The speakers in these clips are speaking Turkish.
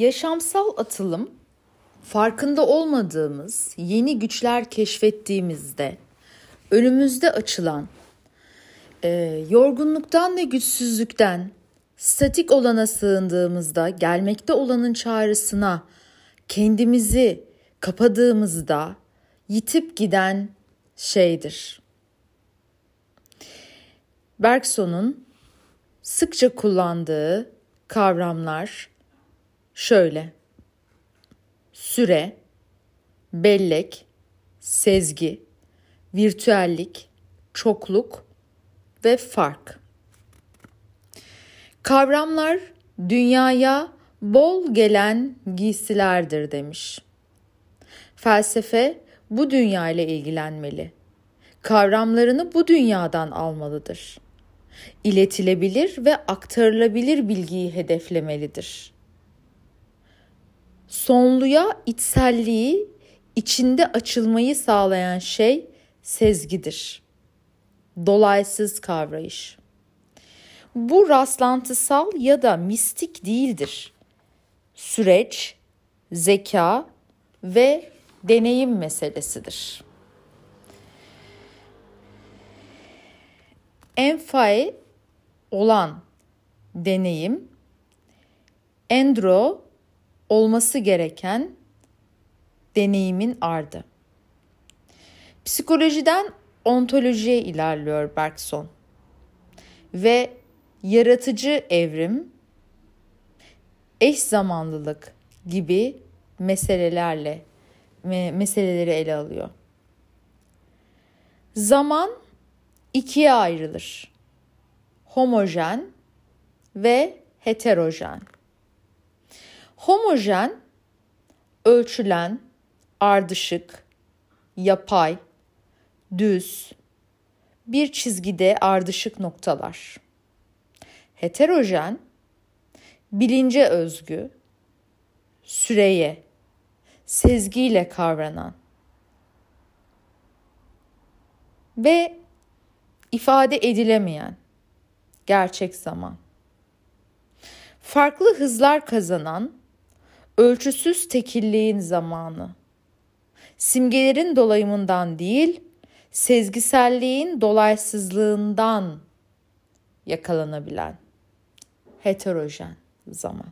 Yaşamsal atılım farkında olmadığımız yeni güçler keşfettiğimizde önümüzde açılan e, yorgunluktan ve güçsüzlükten statik olana sığındığımızda gelmekte olanın çağrısına kendimizi kapadığımızda yitip giden şeydir. Bergson'un sıkça kullandığı kavramlar şöyle. Süre, bellek, sezgi, virtüellik, çokluk ve fark. Kavramlar dünyaya bol gelen giysilerdir demiş. Felsefe bu dünya ile ilgilenmeli. Kavramlarını bu dünyadan almalıdır. İletilebilir ve aktarılabilir bilgiyi hedeflemelidir. Sonluya içselliği, içinde açılmayı sağlayan şey sezgidir. Dolaysız kavrayış. Bu rastlantısal ya da mistik değildir. Süreç, zeka ve deneyim meselesidir. Enfae olan deneyim, endro olması gereken deneyimin ardı. Psikolojiden ontolojiye ilerliyor Bergson ve yaratıcı evrim, eş zamanlılık gibi meselelerle meseleleri ele alıyor. Zaman ikiye ayrılır. Homojen ve heterojen. Homojen ölçülen, ardışık, yapay, düz, bir çizgide ardışık noktalar. Heterojen, bilince özgü, süreye, sezgiyle kavranan ve ifade edilemeyen gerçek zaman. Farklı hızlar kazanan ölçüsüz tekilliğin zamanı. Simgelerin dolayımından değil, sezgiselliğin dolaysızlığından yakalanabilen heterojen zaman.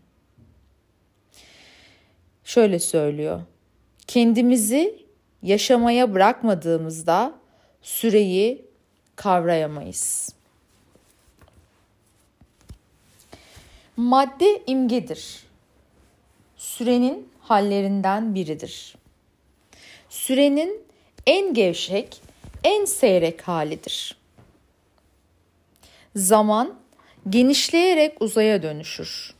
Şöyle söylüyor. Kendimizi yaşamaya bırakmadığımızda süreyi kavrayamayız. Madde imgedir. Sürenin hallerinden biridir. Sürenin en gevşek, en seyrek halidir. Zaman genişleyerek uzaya dönüşür.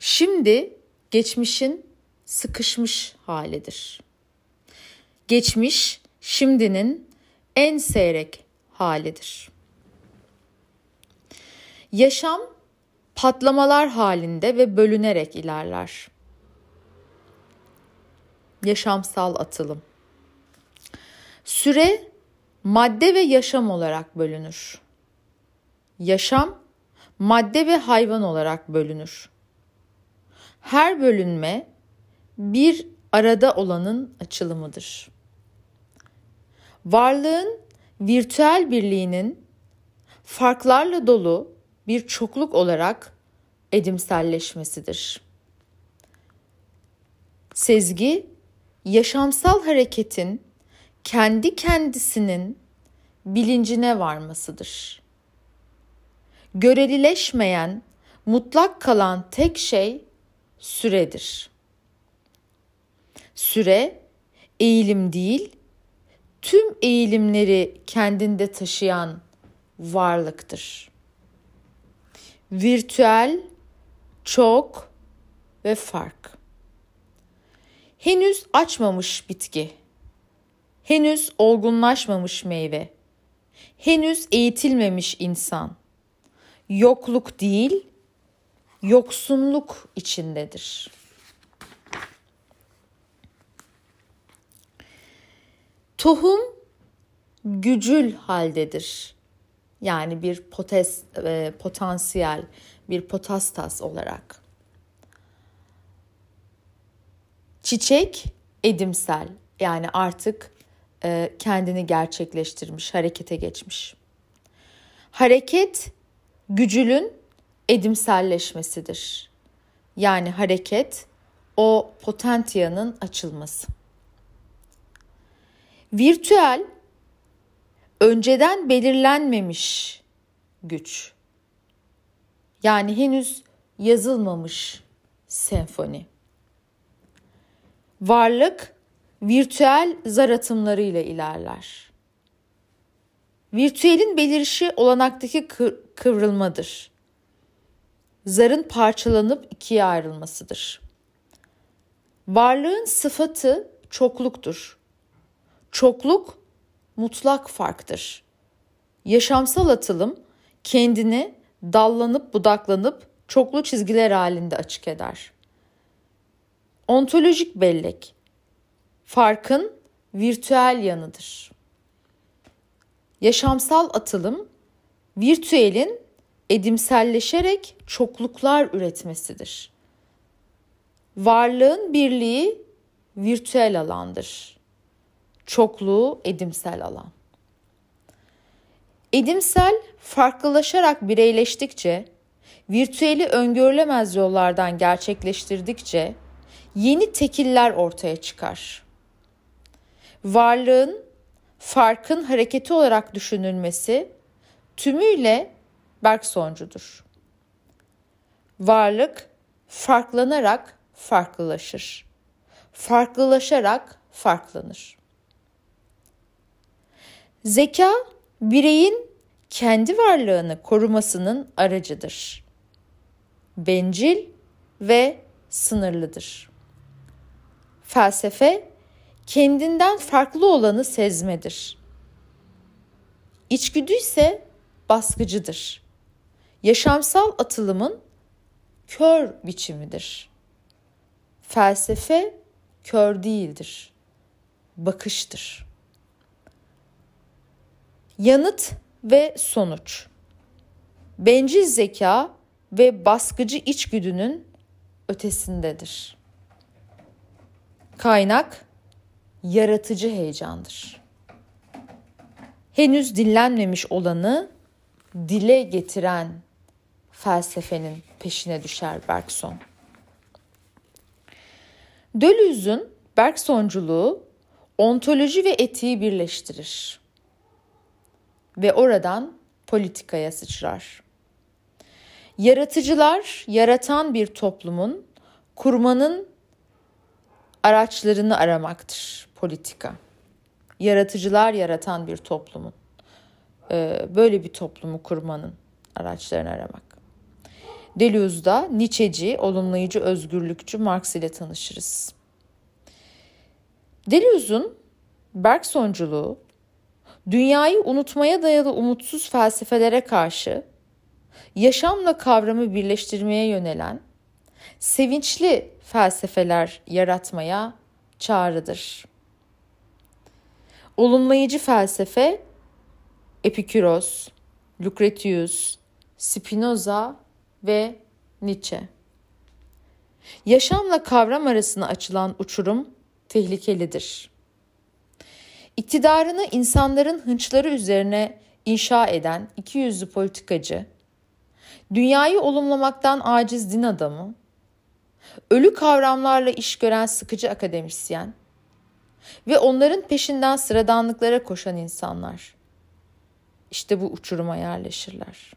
Şimdi geçmişin sıkışmış halidir. Geçmiş şimdinin en seyrek halidir. Yaşam patlamalar halinde ve bölünerek ilerler. Yaşamsal atılım. Süre madde ve yaşam olarak bölünür. Yaşam madde ve hayvan olarak bölünür. Her bölünme bir arada olanın açılımıdır. Varlığın virtüel birliğinin farklarla dolu bir çokluk olarak edimselleşmesidir. Sezgi, yaşamsal hareketin kendi kendisinin bilincine varmasıdır. Görelileşmeyen, mutlak kalan tek şey süredir. Süre eğilim değil, tüm eğilimleri kendinde taşıyan varlıktır. Virtüel, çok ve fark. Henüz açmamış bitki. Henüz olgunlaşmamış meyve. Henüz eğitilmemiş insan. Yokluk değil, yoksunluk içindedir. Tohum gücül haldedir. Yani bir potes, e, potansiyel, bir potastas olarak. Çiçek edimsel yani artık e, kendini gerçekleştirmiş, harekete geçmiş. Hareket gücülün edimselleşmesidir. Yani hareket o potentiyanın açılması. Virtüel önceden belirlenmemiş güç. Yani henüz yazılmamış senfoni. Varlık virtüel zar atımlarıyla ilerler. Virtüelin belirişi olanaktaki kıvrılmadır. Zarın parçalanıp ikiye ayrılmasıdır. Varlığın sıfatı çokluktur. Çokluk mutlak farktır. Yaşamsal atılım kendini dallanıp budaklanıp çoklu çizgiler halinde açık eder. Ontolojik bellek farkın virtüel yanıdır. Yaşamsal atılım virtüelin edimselleşerek çokluklar üretmesidir. Varlığın birliği virtüel alandır. Çokluğu edimsel alan. Edimsel farklılaşarak bireyleştikçe, virtüeli öngörülemez yollardan gerçekleştirdikçe yeni tekiller ortaya çıkar. Varlığın farkın hareketi olarak düşünülmesi tümüyle Bergsoncudur. Varlık farklanarak farklılaşır. Farklılaşarak farklanır. Zeka bireyin kendi varlığını korumasının aracıdır. Bencil ve sınırlıdır. Felsefe kendinden farklı olanı sezmedir. İçgüdü ise baskıcıdır. Yaşamsal atılımın kör biçimidir. Felsefe kör değildir. Bakıştır. Yanıt ve sonuç. Bencil zeka ve baskıcı içgüdünün ötesindedir. Kaynak yaratıcı heyecandır. Henüz dinlenmemiş olanı dile getiren felsefenin peşine düşer Bergson. Deleuze'ün Bergsonculuğu ontoloji ve etiği birleştirir ve oradan politikaya sıçrar. Yaratıcılar yaratan bir toplumun kurmanın araçlarını aramaktır politika. Yaratıcılar yaratan bir toplumun e, böyle bir toplumu kurmanın araçlarını aramak. Deleuze'da Nietzsche'ci, olumlayıcı, özgürlükçü Marx ile tanışırız. Deleuze'un Bergsonculuğu dünyayı unutmaya dayalı umutsuz felsefelere karşı yaşamla kavramı birleştirmeye yönelen sevinçli felsefeler yaratmaya çağrıdır. Olumlayıcı felsefe Epikuros, Lucretius, Spinoza ve Nietzsche. Yaşamla kavram arasında açılan uçurum tehlikelidir. İktidarını insanların hınçları üzerine inşa eden iki yüzlü politikacı, dünyayı olumlamaktan aciz din adamı, ölü kavramlarla iş gören sıkıcı akademisyen ve onların peşinden sıradanlıklara koşan insanlar. İşte bu uçuruma yerleşirler.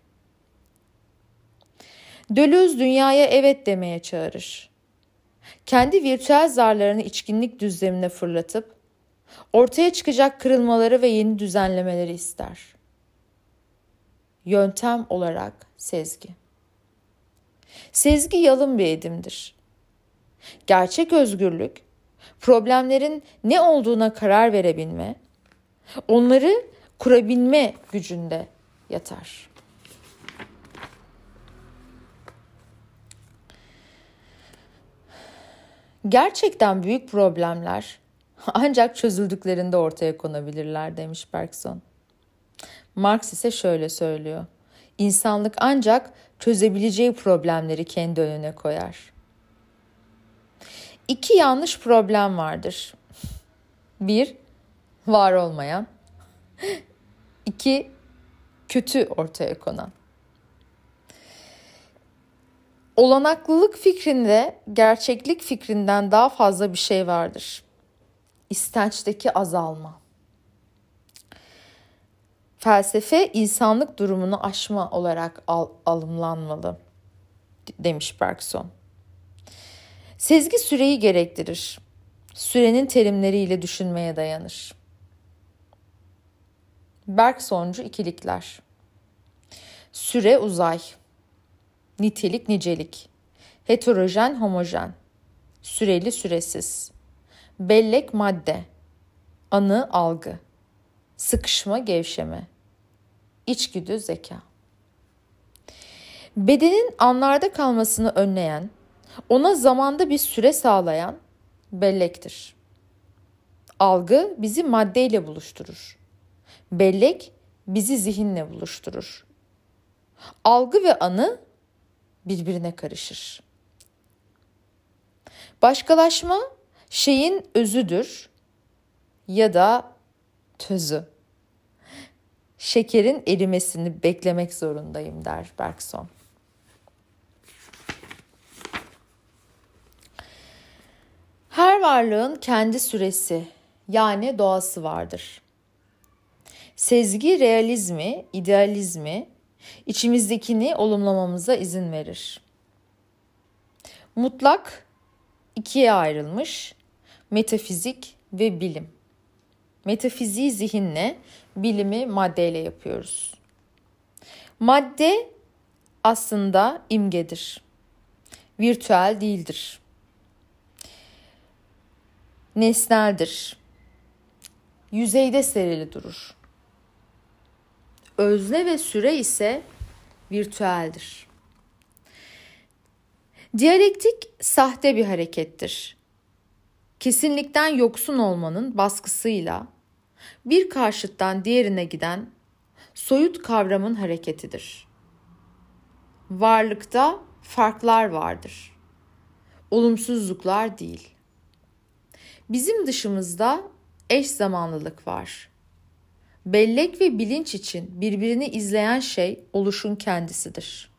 Dölöz dünyaya evet demeye çağırır. Kendi virtüel zarlarını içkinlik düzlemine fırlatıp ortaya çıkacak kırılmaları ve yeni düzenlemeleri ister. Yöntem olarak sezgi. Sezgi yalın bir edimdir. Gerçek özgürlük, problemlerin ne olduğuna karar verebilme, onları kurabilme gücünde yatar. Gerçekten büyük problemler ancak çözüldüklerinde ortaya konabilirler demiş Bergson. Marx ise şöyle söylüyor. İnsanlık ancak çözebileceği problemleri kendi önüne koyar. iki yanlış problem vardır. Bir, var olmayan. İki, kötü ortaya konan. Olanaklılık fikrinde gerçeklik fikrinden daha fazla bir şey vardır. İstençteki azalma. Felsefe insanlık durumunu aşma olarak al, alımlanmalı demiş Bergson. Sezgi süreyi gerektirir. Sürenin terimleriyle düşünmeye dayanır. Bergsoncu ikilikler. Süre uzay. Nitelik nicelik. Heterojen homojen. Süreli süresiz. Bellek madde. Anı algı. Sıkışma gevşeme. İçgüdü zeka. Bedenin anlarda kalmasını önleyen, ona zamanda bir süre sağlayan bellektir. Algı bizi maddeyle buluşturur. Bellek bizi zihinle buluşturur. Algı ve anı birbirine karışır. Başkalaşma şeyin özüdür ya da tözü. Şekerin erimesini beklemek zorundayım der Bergson. Her varlığın kendi süresi yani doğası vardır. Sezgi realizmi, idealizmi içimizdekini olumlamamıza izin verir. Mutlak ikiye ayrılmış metafizik ve bilim. Metafiziği zihinle, bilimi maddeyle yapıyoruz. Madde aslında imgedir. Virtüel değildir. Nesneldir. Yüzeyde serili durur. Özne ve süre ise virtüeldir. Diyalektik sahte bir harekettir. Kesinlikten yoksun olmanın baskısıyla bir karşıttan diğerine giden soyut kavramın hareketidir. Varlıkta farklar vardır. Olumsuzluklar değil. Bizim dışımızda eş zamanlılık var. Bellek ve bilinç için birbirini izleyen şey oluşun kendisidir.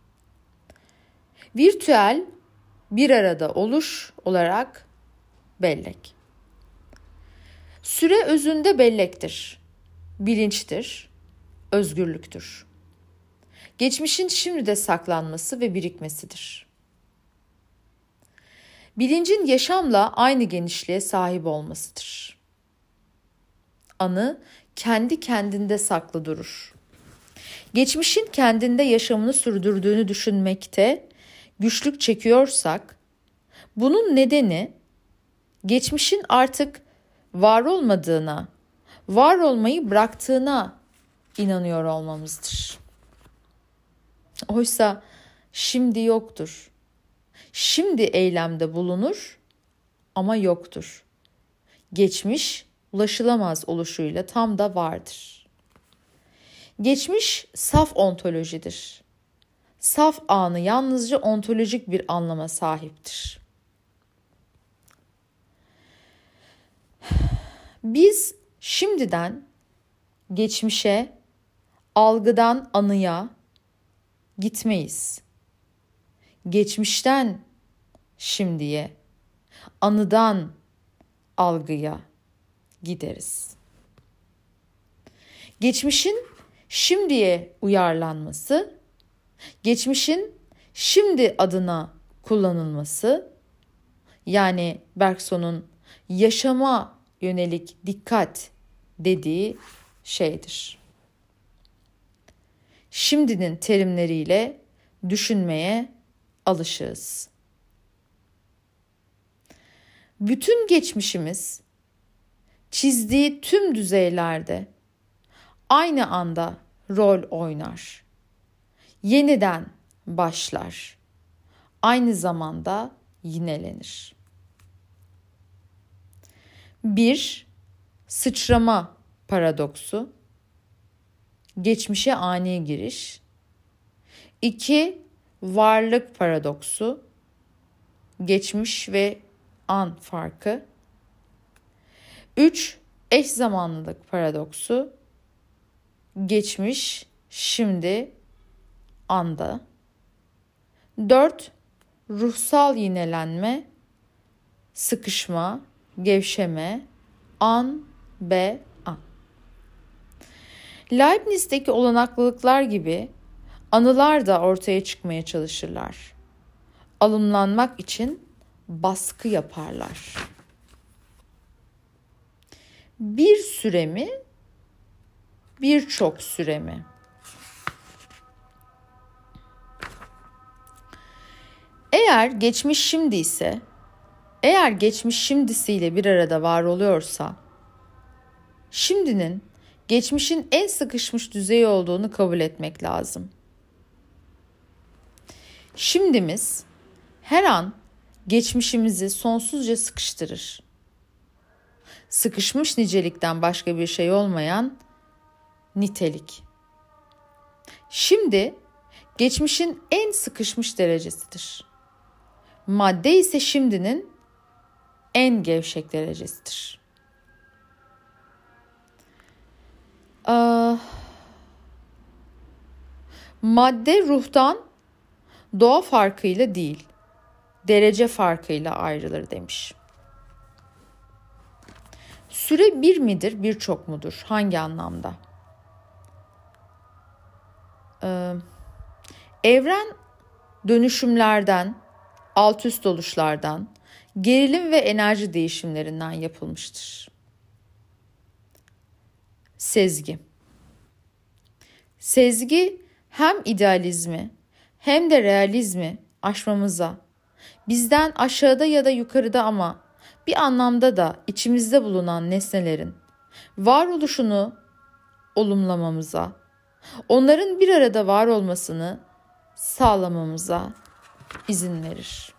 Virtüel bir arada oluş olarak bellek. Süre özünde bellektir, bilinçtir, özgürlüktür. Geçmişin şimdi de saklanması ve birikmesidir. Bilincin yaşamla aynı genişliğe sahip olmasıdır. Anı kendi kendinde saklı durur. Geçmişin kendinde yaşamını sürdürdüğünü düşünmekte güçlük çekiyorsak, bunun nedeni geçmişin artık var olmadığına, var olmayı bıraktığına inanıyor olmamızdır. Oysa şimdi yoktur. Şimdi eylemde bulunur ama yoktur. Geçmiş ulaşılamaz oluşuyla tam da vardır. Geçmiş saf ontolojidir. Saf anı yalnızca ontolojik bir anlama sahiptir. Biz şimdiden geçmişe, algıdan anıya gitmeyiz. Geçmişten şimdiye, anıdan algıya gideriz. Geçmişin şimdiye uyarlanması, geçmişin şimdi adına kullanılması, yani Bergson'un yaşama yönelik dikkat dediği şeydir. Şimdinin terimleriyle düşünmeye alışığız. Bütün geçmişimiz çizdiği tüm düzeylerde aynı anda rol oynar. Yeniden başlar. Aynı zamanda yinelenir. Bir, sıçrama paradoksu. Geçmişe ani giriş. İki, varlık paradoksu. Geçmiş ve an farkı. 3. Eş zamanlılık paradoksu. Geçmiş, şimdi, anda. 4. Ruhsal yinelenme, sıkışma, gevşeme, an, be, an. Leibniz'deki olanaklılıklar gibi anılar da ortaya çıkmaya çalışırlar. Alımlanmak için baskı yaparlar. Bir süre mi? Birçok süre mi? Eğer geçmiş şimdi ise, eğer geçmiş şimdisiyle bir arada var oluyorsa, şimdinin geçmişin en sıkışmış düzeyi olduğunu kabul etmek lazım. Şimdimiz her an geçmişimizi sonsuzca sıkıştırır. Sıkışmış nicelikten başka bir şey olmayan nitelik. Şimdi geçmişin en sıkışmış derecesidir. Madde ise şimdinin en gevşek derecesidir. Ee, madde ruhtan doğa farkıyla değil, derece farkıyla ayrılır demiş. Süre bir midir, birçok mudur? Hangi anlamda? Ee, evren dönüşümlerden, alt üst oluşlardan, gerilim ve enerji değişimlerinden yapılmıştır. Sezgi Sezgi hem idealizmi hem de realizmi aşmamıza, bizden aşağıda ya da yukarıda ama bir anlamda da içimizde bulunan nesnelerin varoluşunu olumlamamıza, onların bir arada var olmasını sağlamamıza izin verir.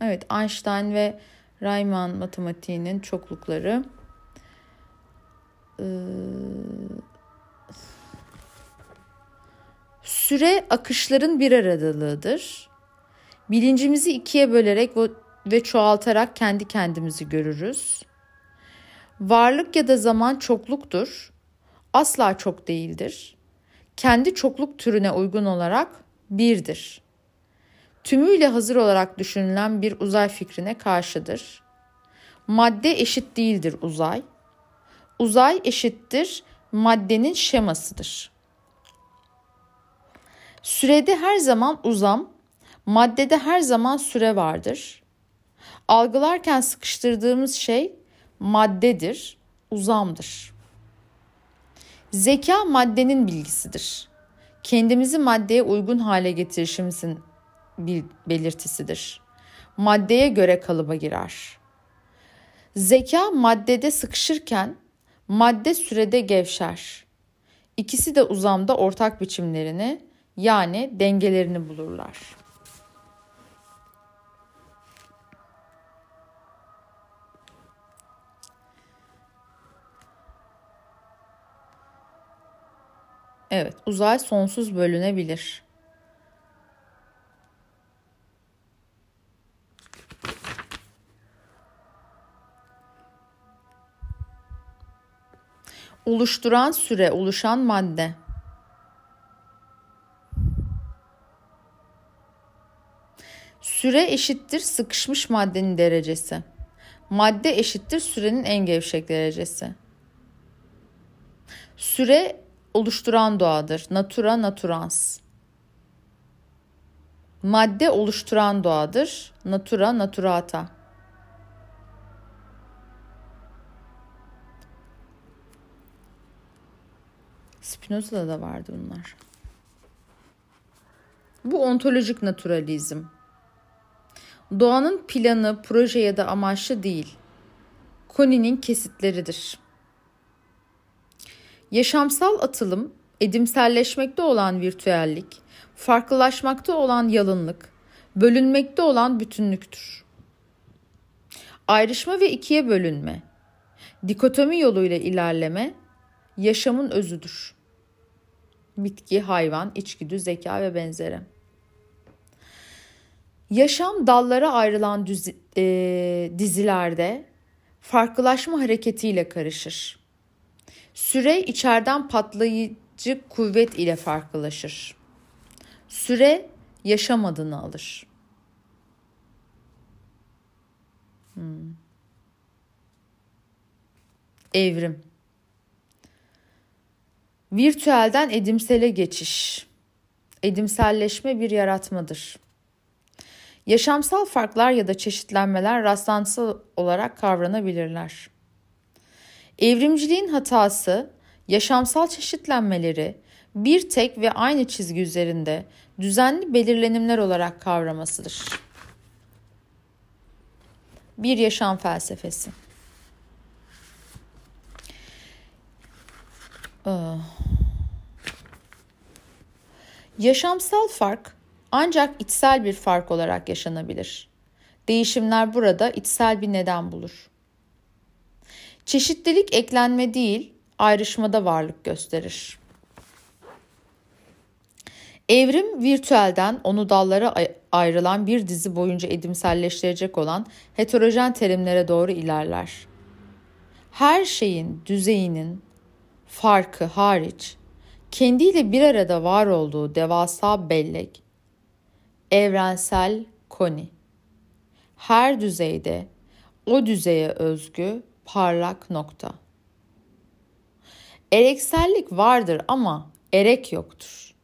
Evet, Einstein ve Riemann matematiğinin çoklukları. Ee, süre akışların bir aradalığıdır. Bilincimizi ikiye bölerek ve çoğaltarak kendi kendimizi görürüz. Varlık ya da zaman çokluktur. Asla çok değildir. Kendi çokluk türüne uygun olarak birdir. Tümüyle hazır olarak düşünülen bir uzay fikrine karşıdır. Madde eşit değildir uzay. Uzay eşittir maddenin şemasıdır. Sürede her zaman uzam, maddede her zaman süre vardır. Algılarken sıkıştırdığımız şey maddedir, uzamdır. Zeka maddenin bilgisidir. Kendimizi maddeye uygun hale getirişimizin bir belirtisidir. Maddeye göre kalıba girer. Zeka maddede sıkışırken madde sürede gevşer. İkisi de uzamda ortak biçimlerini yani dengelerini bulurlar. Evet, uzay sonsuz bölünebilir. Oluşturan süre, oluşan madde. Süre eşittir sıkışmış maddenin derecesi. Madde eşittir sürenin en gevşek derecesi. Süre oluşturan doğadır. Natura naturans. Madde oluşturan doğadır. Natura naturata. Spinoza'da da vardı bunlar. Bu ontolojik naturalizm. Doğanın planı, proje ya da amaçlı değil. Koninin kesitleridir. Yaşamsal atılım, edimselleşmekte olan virtüellik, farklılaşmakta olan yalınlık, bölünmekte olan bütünlüktür. Ayrışma ve ikiye bölünme, dikotomi yoluyla ilerleme, yaşamın özüdür. Bitki, hayvan, içgüdü, zeka ve benzeri. Yaşam dallara ayrılan düzi, e, dizilerde farklılaşma hareketiyle karışır. Süre içeriden patlayıcı kuvvet ile farklılaşır. Süre yaşam adını alır. Hmm. Evrim Virtüelden edimsele geçiş. Edimselleşme bir yaratmadır. Yaşamsal farklar ya da çeşitlenmeler rastlantısal olarak kavranabilirler. Evrimciliğin hatası, yaşamsal çeşitlenmeleri bir tek ve aynı çizgi üzerinde düzenli belirlenimler olarak kavramasıdır. Bir yaşam felsefesi. Yaşamsal fark ancak içsel bir fark olarak yaşanabilir. Değişimler burada içsel bir neden bulur. Çeşitlilik eklenme değil, ayrışmada varlık gösterir. Evrim virtüelden onu dallara ayrılan bir dizi boyunca edimselleştirecek olan heterojen terimlere doğru ilerler. Her şeyin düzeyinin farkı hariç kendiyle bir arada var olduğu devasa bellek, evrensel koni. Her düzeyde o düzeye özgü parlak nokta. Ereksellik vardır ama erek yoktur.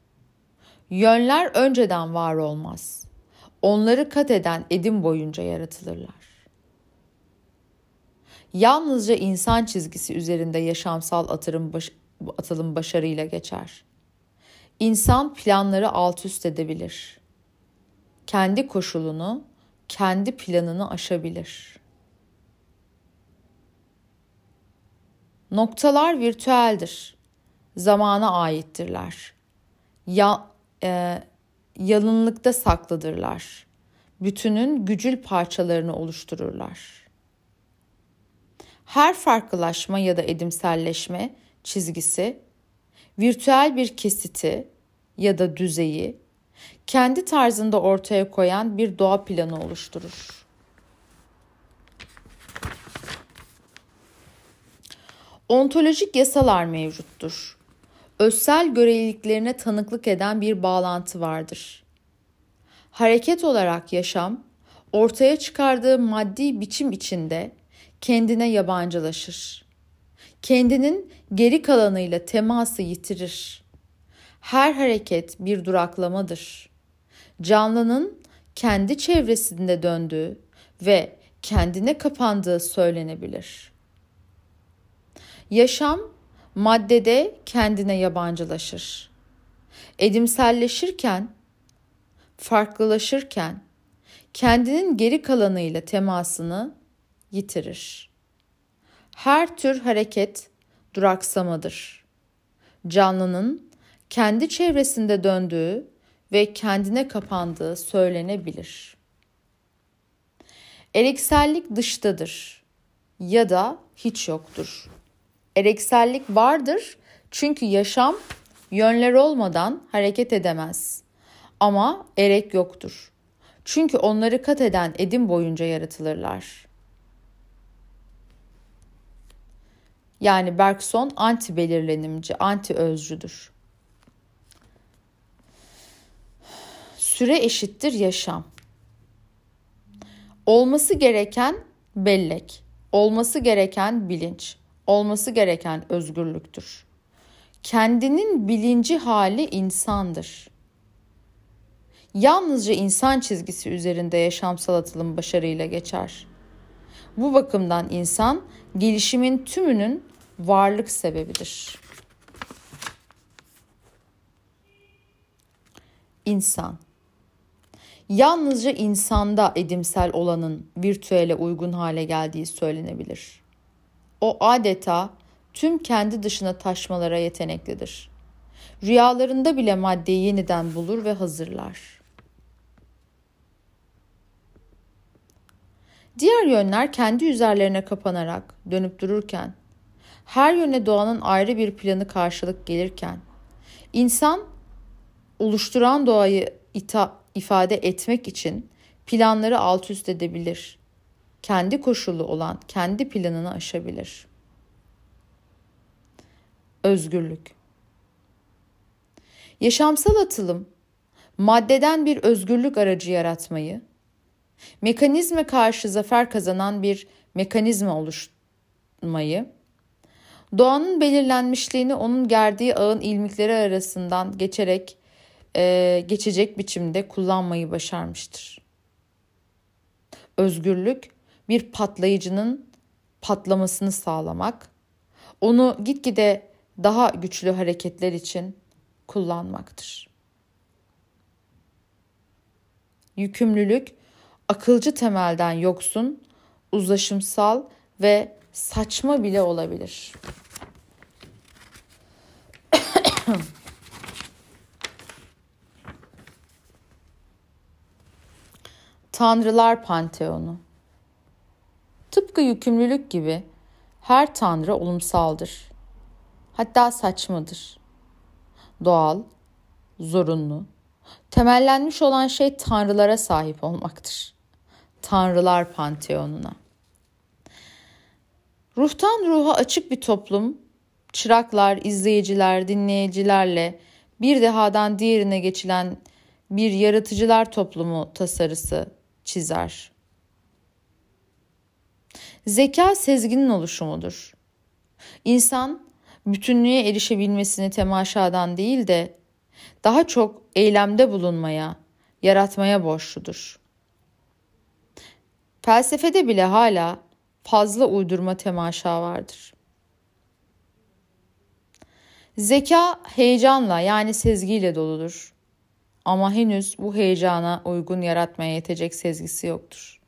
Yönler önceden var olmaz. Onları kat eden edim boyunca yaratılırlar. Yalnızca insan çizgisi üzerinde yaşamsal atırım baş, atılım başarıyla geçer. İnsan planları alt üst edebilir. Kendi koşulunu, kendi planını aşabilir. Noktalar virtüeldir. Zamana aittirler. Ya, e, yalınlıkta saklıdırlar. Bütünün gücül parçalarını oluştururlar. Her farklılaşma ya da edimselleşme çizgisi, virtüel bir kesiti ya da düzeyi kendi tarzında ortaya koyan bir doğa planı oluşturur. Ontolojik yasalar mevcuttur. Özsel göreliliklerine tanıklık eden bir bağlantı vardır. Hareket olarak yaşam, ortaya çıkardığı maddi biçim içinde kendine yabancılaşır. Kendinin geri kalanıyla teması yitirir. Her hareket bir duraklamadır. Canlının kendi çevresinde döndüğü ve kendine kapandığı söylenebilir. Yaşam maddede kendine yabancılaşır. Edimselleşirken, farklılaşırken kendinin geri kalanıyla temasını yitirir. Her tür hareket duraksamadır. Canlının kendi çevresinde döndüğü ve kendine kapandığı söylenebilir. Ereksellik dıştadır ya da hiç yoktur. Ereksellik vardır çünkü yaşam yönler olmadan hareket edemez. Ama erek yoktur. Çünkü onları kat eden edim boyunca yaratılırlar. Yani Bergson anti belirlenimci, anti özcüdür. Süre eşittir yaşam. Olması gereken bellek, olması gereken bilinç, olması gereken özgürlüktür. Kendinin bilinci hali insandır. Yalnızca insan çizgisi üzerinde yaşamsal atılım başarıyla geçer. Bu bakımdan insan gelişimin tümünün varlık sebebidir. İnsan Yalnızca insanda edimsel olanın virtüele uygun hale geldiği söylenebilir. O adeta tüm kendi dışına taşmalara yeteneklidir. Rüyalarında bile maddeyi yeniden bulur ve hazırlar. Diğer yönler kendi üzerlerine kapanarak dönüp dururken her yöne doğanın ayrı bir planı karşılık gelirken insan oluşturan doğayı ita, ifade etmek için planları alt üst edebilir. Kendi koşulu olan kendi planını aşabilir. Özgürlük Yaşamsal atılım maddeden bir özgürlük aracı yaratmayı, mekanizme karşı zafer kazanan bir mekanizma oluşmayı, doğanın belirlenmişliğini onun gerdiği ağın ilmikleri arasından geçerek e, geçecek biçimde kullanmayı başarmıştır. Özgürlük bir patlayıcının patlamasını sağlamak, onu gitgide daha güçlü hareketler için kullanmaktır. Yükümlülük akılcı temelden yoksun, uzlaşımsal ve saçma bile olabilir. Tanrılar Panteonu Tıpkı yükümlülük gibi her tanrı olumsaldır. Hatta saçmadır. Doğal, zorunlu, temellenmiş olan şey tanrılara sahip olmaktır. Tanrılar Panteonuna. Ruhtan ruha açık bir toplum, çıraklar, izleyiciler, dinleyicilerle bir dehadan diğerine geçilen bir yaratıcılar toplumu tasarısı çizer. Zeka sezginin oluşumudur. İnsan bütünlüğe erişebilmesini temaşadan değil de daha çok eylemde bulunmaya, yaratmaya borçludur. Felsefede bile hala fazla uydurma temaşa vardır. Zeka heyecanla yani sezgiyle doludur. Ama henüz bu heyecana uygun yaratmaya yetecek sezgisi yoktur.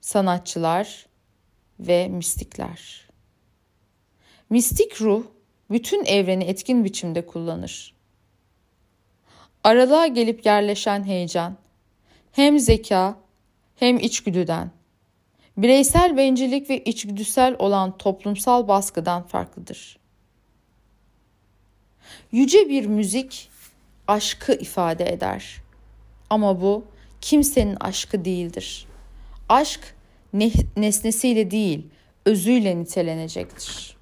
Sanatçılar ve mistikler. Mistik ruh bütün evreni etkin biçimde kullanır. Aralığa gelip yerleşen heyecan hem zeka hem içgüdüden, bireysel bencillik ve içgüdüsel olan toplumsal baskıdan farklıdır. Yüce bir müzik aşkı ifade eder. Ama bu kimsenin aşkı değildir. Aşk nesnesiyle değil, özüyle nitelenecektir.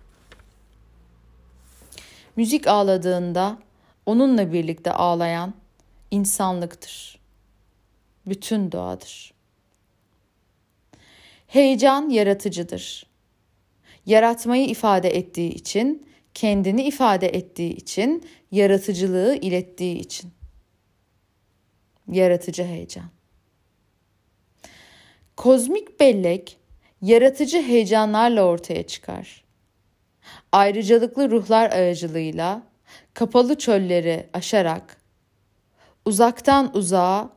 Müzik ağladığında onunla birlikte ağlayan insanlıktır. Bütün doğadır. Heyecan yaratıcıdır. Yaratmayı ifade ettiği için, kendini ifade ettiği için, yaratıcılığı ilettiği için. Yaratıcı heyecan. Kozmik bellek yaratıcı heyecanlarla ortaya çıkar. Ayrıcalıklı ruhlar aracılığıyla kapalı çölleri aşarak uzaktan uzağa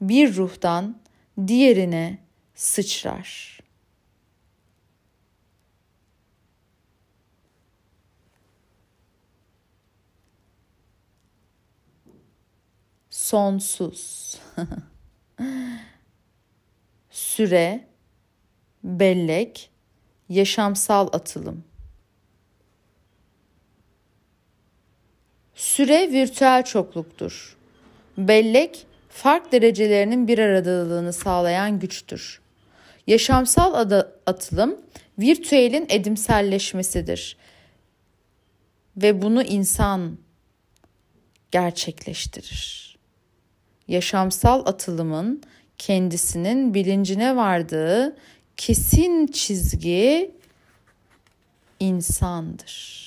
bir ruhtan diğerine sıçrar. Sonsuz. Süre, bellek, yaşamsal atılım. Süre virtüel çokluktur. Bellek fark derecelerinin bir aradalığını sağlayan güçtür. Yaşamsal adı, atılım virtüelin edimselleşmesidir ve bunu insan gerçekleştirir. Yaşamsal atılımın kendisinin bilincine vardığı kesin çizgi insandır.